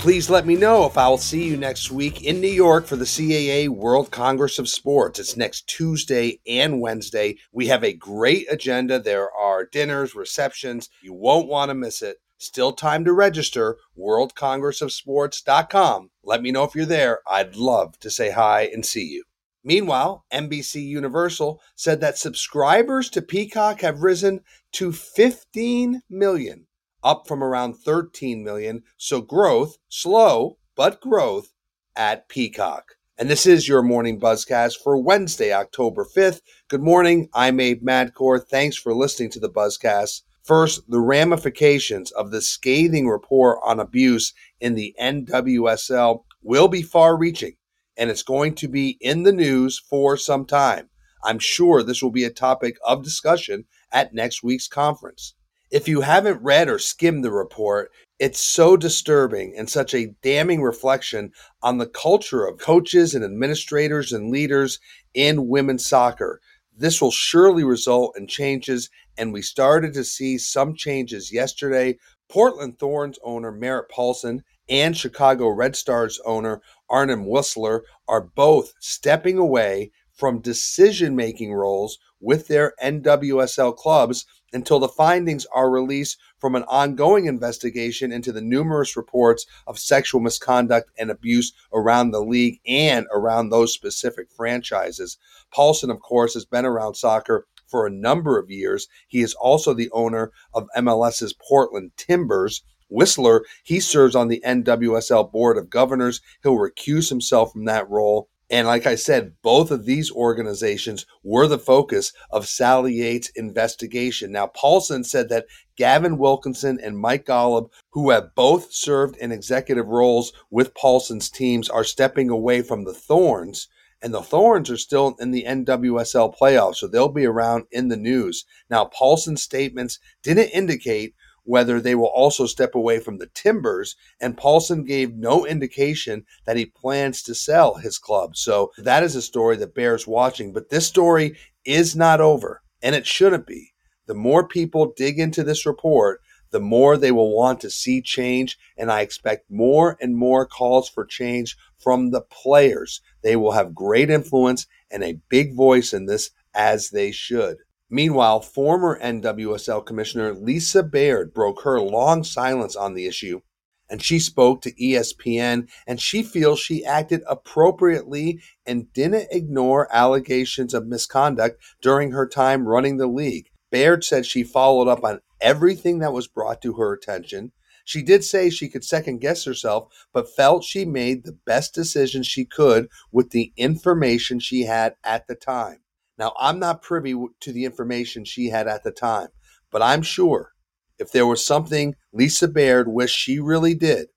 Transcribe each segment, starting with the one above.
Please let me know if I'll see you next week in New York for the CAA World Congress of Sports. It's next Tuesday and Wednesday. We have a great agenda. There are dinners, receptions. You won't want to miss it. Still time to register, worldcongressofsports.com. Let me know if you're there. I'd love to say hi and see you. Meanwhile, NBC Universal said that subscribers to Peacock have risen to 15 million up from around 13 million. So growth, slow, but growth at Peacock. And this is your morning buzzcast for Wednesday, October 5th. Good morning. I'm Abe Madkour. Thanks for listening to the buzzcast. First, the ramifications of the scathing report on abuse in the NWSL will be far reaching, and it's going to be in the news for some time. I'm sure this will be a topic of discussion at next week's conference. If you haven't read or skimmed the report, it's so disturbing and such a damning reflection on the culture of coaches and administrators and leaders in women's soccer. This will surely result in changes, and we started to see some changes yesterday. Portland Thorns owner Merritt Paulson and Chicago Red Stars owner Arnim Whisler are both stepping away from decision making roles with their NWSL clubs until the findings are released from an ongoing investigation into the numerous reports of sexual misconduct and abuse around the league and around those specific franchises. Paulson, of course, has been around soccer for a number of years. He is also the owner of MLS's Portland Timbers. Whisler, he serves on the NWSL Board of Governors. He'll recuse himself from that role and like I said, both of these organizations were the focus of Sally Yates' investigation. Now, Paulson said that Gavin Wilkinson and Mike Golub, who have both served in executive roles with Paulson's teams, are stepping away from the Thorns. And the Thorns are still in the NWSL playoffs, so they'll be around in the news. Now, Paulson's statements didn't indicate whether they will also step away from the Timbers. And Paulson gave no indication that he plans to sell his club. So that is a story that bears watching. But this story is not over, and it shouldn't be. The more people dig into this report, the more they will want to see change. And I expect more and more calls for change from the players. They will have great influence and a big voice in this, as they should. Meanwhile, former NWSL Commissioner Lisa Baird broke her long silence on the issue, and she spoke to ESPN, and she feels she acted appropriately and didn't ignore allegations of misconduct during her time running the league. Baird said she followed up on everything that was brought to her attention. She did say she could second guess herself, but felt she made the best decision she could with the information she had at the time. Now, I'm not privy to the information she had at the time, but I'm sure if there was something Lisa Baird wished she really did,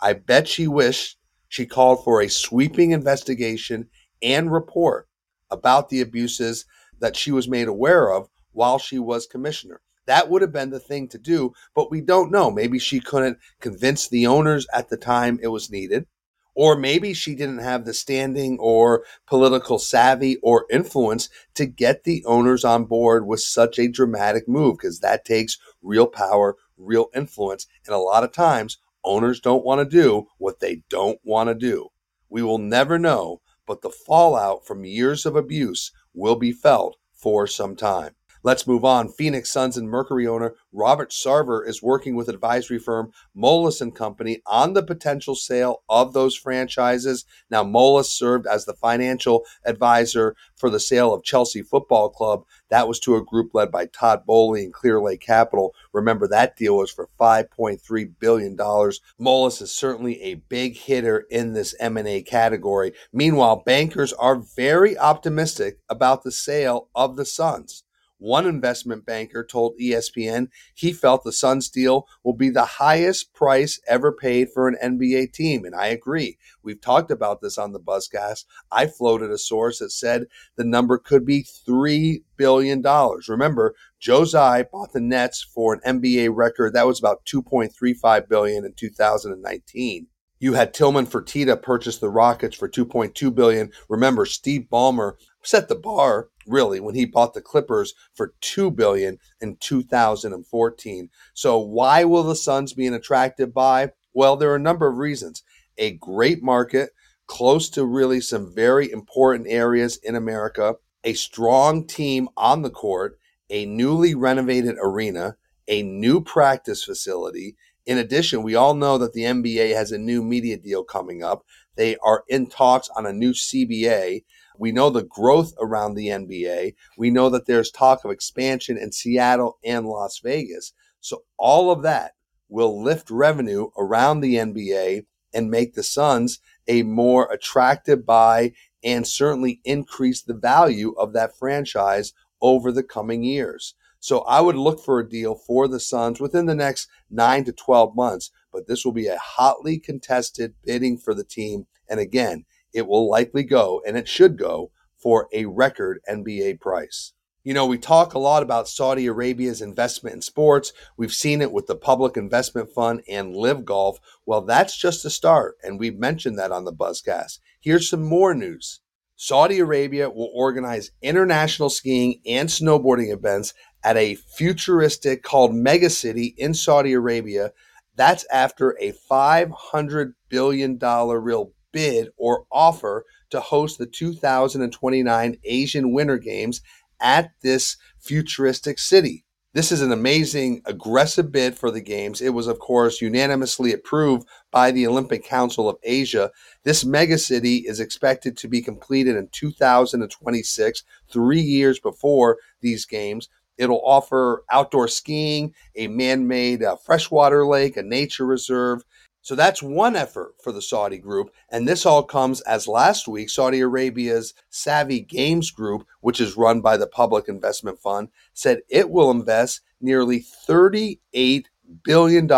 I bet she wished she called for a sweeping investigation and report about the abuses that she was made aware of while she was commissioner. That would have been the thing to do, but we don't know. Maybe she couldn't convince the owners at the time it was needed. Or maybe she didn't have the standing or political savvy or influence to get the owners on board with such a dramatic move because that takes real power, real influence. And a lot of times, owners don't want to do what they don't want to do. We will never know, but the fallout from years of abuse will be felt for some time. Let's move on. Phoenix Suns and Mercury owner Robert Sarver is working with advisory firm Moelis and Company on the potential sale of those franchises. Now, Moelis served as the financial advisor for the sale of Chelsea Football Club. That was to a group led by Todd Boehly and Clearlake Capital. Remember, that deal was for $5.3 billion. Moelis is certainly a big hitter in this M&A category. Meanwhile, bankers are very optimistic about the sale of the Suns. One investment banker told ESPN he felt the Suns deal will be the highest price ever paid for an NBA team. And I agree. We've talked about this on the Buzzcast. I floated a source that said the number could be $3 billion. Remember, Joe Tsai bought the Nets for an NBA record that was about 2.35 billion in 2019. You had Tillman Fertitta purchase the Rockets for 2.2 billion. Remember, Steve Ballmer set the bar really when he bought the Clippers for 2 billion in 2014. So why will the Suns be an attractive buy? Well, there are a number of reasons. A great market close to really some very important areas in America, a strong team on the court, a newly renovated arena, a new practice facility. In addition, we all know that the NBA has a new media deal coming up. They are in talks on a new CBA. We know the growth around the NBA. We know that there's talk of expansion in Seattle and Las Vegas. So all of that will lift revenue around the NBA and make the Suns a more attractive buy and certainly increase the value of that franchise over the coming years. So I would look for a deal for the Suns within the next nine to 12 months, but this will be a hotly contested bidding for the team. And again, it will likely go, and it should go, for a record NBA price. You know, we talk a lot about Saudi Arabia's investment in sports. We've seen it with the Public Investment Fund and LIV Golf. Well, that's just a start, and we've mentioned that on the Buzzcast. Here's some more news. Saudi Arabia will organize international skiing and snowboarding events at a futuristic called Megacity in Saudi Arabia. That's after a $500 billion real bid or offer to host the 2029 Asian Winter Games at this futuristic city. This is an amazing, aggressive bid for the Games. It was, of course, unanimously approved by the Olympic Council of Asia. This megacity is expected to be completed in 2026, three years before these Games. It'll offer outdoor skiing, a man made uh, freshwater lake, a nature reserve, so that's one effort for the Saudi group. And this all comes as last week, Saudi Arabia's Savvy Games Group, which is run by the Public Investment Fund, said it will invest nearly $38 billion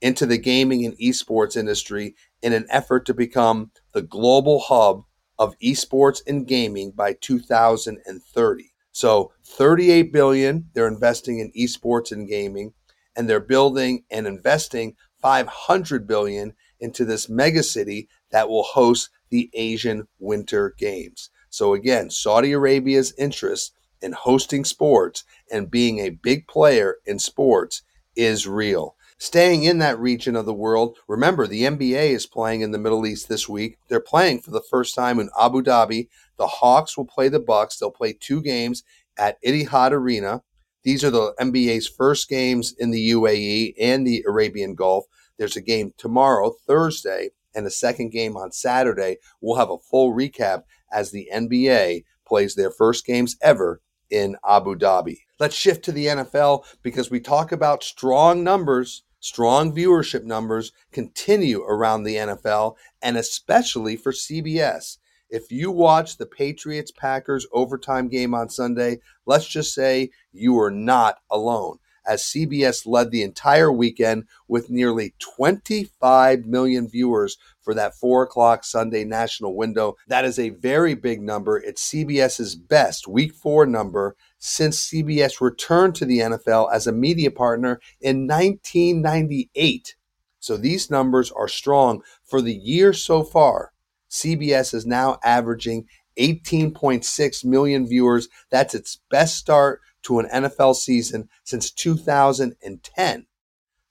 into the gaming and esports industry in an effort to become the global hub of esports and gaming by 2030. So 38 billion they're investing in esports and gaming and they're building and investing 500 billion into this megacity that will host the Asian Winter Games. So again, Saudi Arabia's interest in hosting sports and being a big player in sports is real. Staying in that region of the world, remember the NBA is playing in the Middle East this week. They're playing for the first time in Abu Dhabi. The Hawks will play the Bucks. They'll play two games at Etihad Arena. These are the NBA's first games in the UAE and the Arabian Gulf. There's a game tomorrow, Thursday, and a second game on Saturday. We'll have a full recap as the NBA plays their first games ever in Abu Dhabi. Let's shift to the NFL because we talk about strong numbers, strong viewership numbers continue around the NFL and especially for CBS. If you watch the Patriots Packers overtime game on Sunday, let's just say you are not alone, as CBS led the entire weekend with nearly 25 million viewers for that 4 o'clock Sunday national window. That is a very big number. It's CBS's best week four number since CBS returned to the NFL as a media partner in 1998. So these numbers are strong for the year so far. CBS is now averaging 18.6 million viewers. That's its best start to an NFL season since 2010.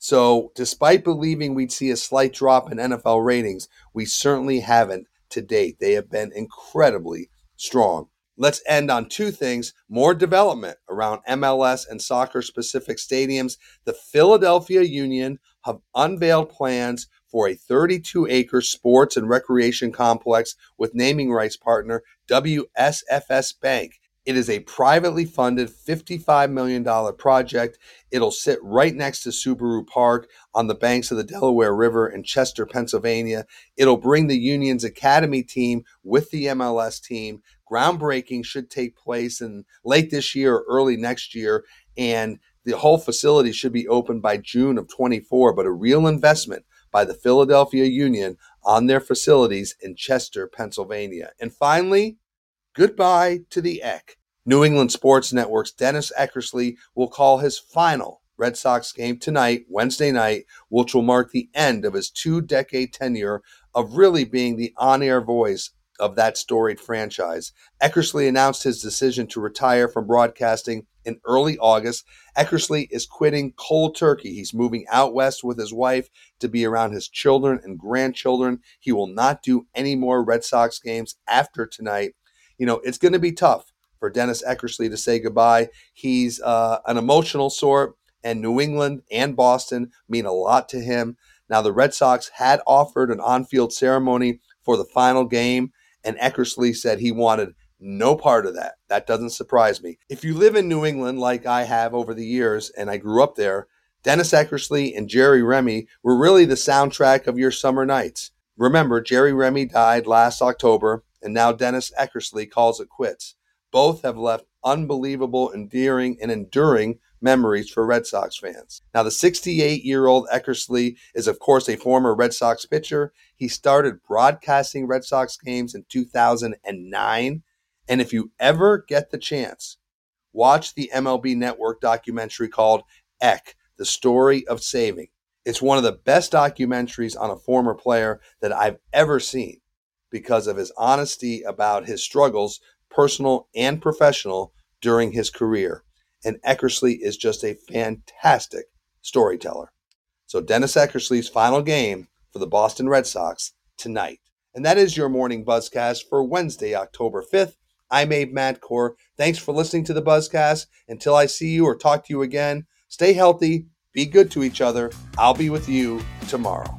So, despite believing we'd see a slight drop in NFL ratings, we certainly haven't to date. They have been incredibly strong. Let's end on two things more development around MLS and soccer specific stadiums. The Philadelphia Union have unveiled plans for a 32 acre sports and recreation complex with naming rights partner WSFS Bank. It is a privately funded $55 million project. It'll sit right next to Subaru Park on the banks of the Delaware River in Chester, Pennsylvania. It'll bring the Union's Academy team with the MLS team Groundbreaking should take place in late this year or early next year, and the whole facility should be open by June of 24. But a real investment by the Philadelphia Union on their facilities in Chester, Pennsylvania. And finally, goodbye to the Eck. New England Sports Network's Dennis Eckersley will call his final Red Sox game tonight, Wednesday night, which will mark the end of his two decade tenure of really being the on air voice of that storied franchise. Eckersley announced his decision to retire from broadcasting in early August. Eckersley is quitting cold turkey. He's moving out west with his wife to be around his children and grandchildren. He will not do any more Red Sox games after tonight. You know, it's going to be tough for Dennis Eckersley to say goodbye. He's uh, an emotional sort, and New England and Boston mean a lot to him. Now, the Red Sox had offered an on field ceremony for the final game, and Eckersley said he wanted no part of that. That doesn't surprise me. If you live in New England like I have over the years, and I grew up there, Dennis Eckersley and Jerry Remy were really the soundtrack of your summer nights. Remember, Jerry Remy died last October, and now Dennis Eckersley calls it quits. Both have left unbelievable, endearing, and enduring memories for Red Sox fans. Now, the 68 year old Eckersley is, of course, a former Red Sox pitcher. He started broadcasting Red Sox games in 2009. And if you ever get the chance, watch the MLB Network documentary called Eck, The Story of Saving. It's one of the best documentaries on a former player that I've ever seen because of his honesty about his struggles, personal and professional, during his career and Eckersley is just a fantastic storyteller. So, Dennis Eckersley's final game for the Boston Red Sox tonight. And that is your morning buzzcast for Wednesday, October 5th. I'm Abe Madkour. Thanks for listening to the buzzcast. Until I see you or talk to you again, stay healthy, be good to each other. I'll be with you tomorrow.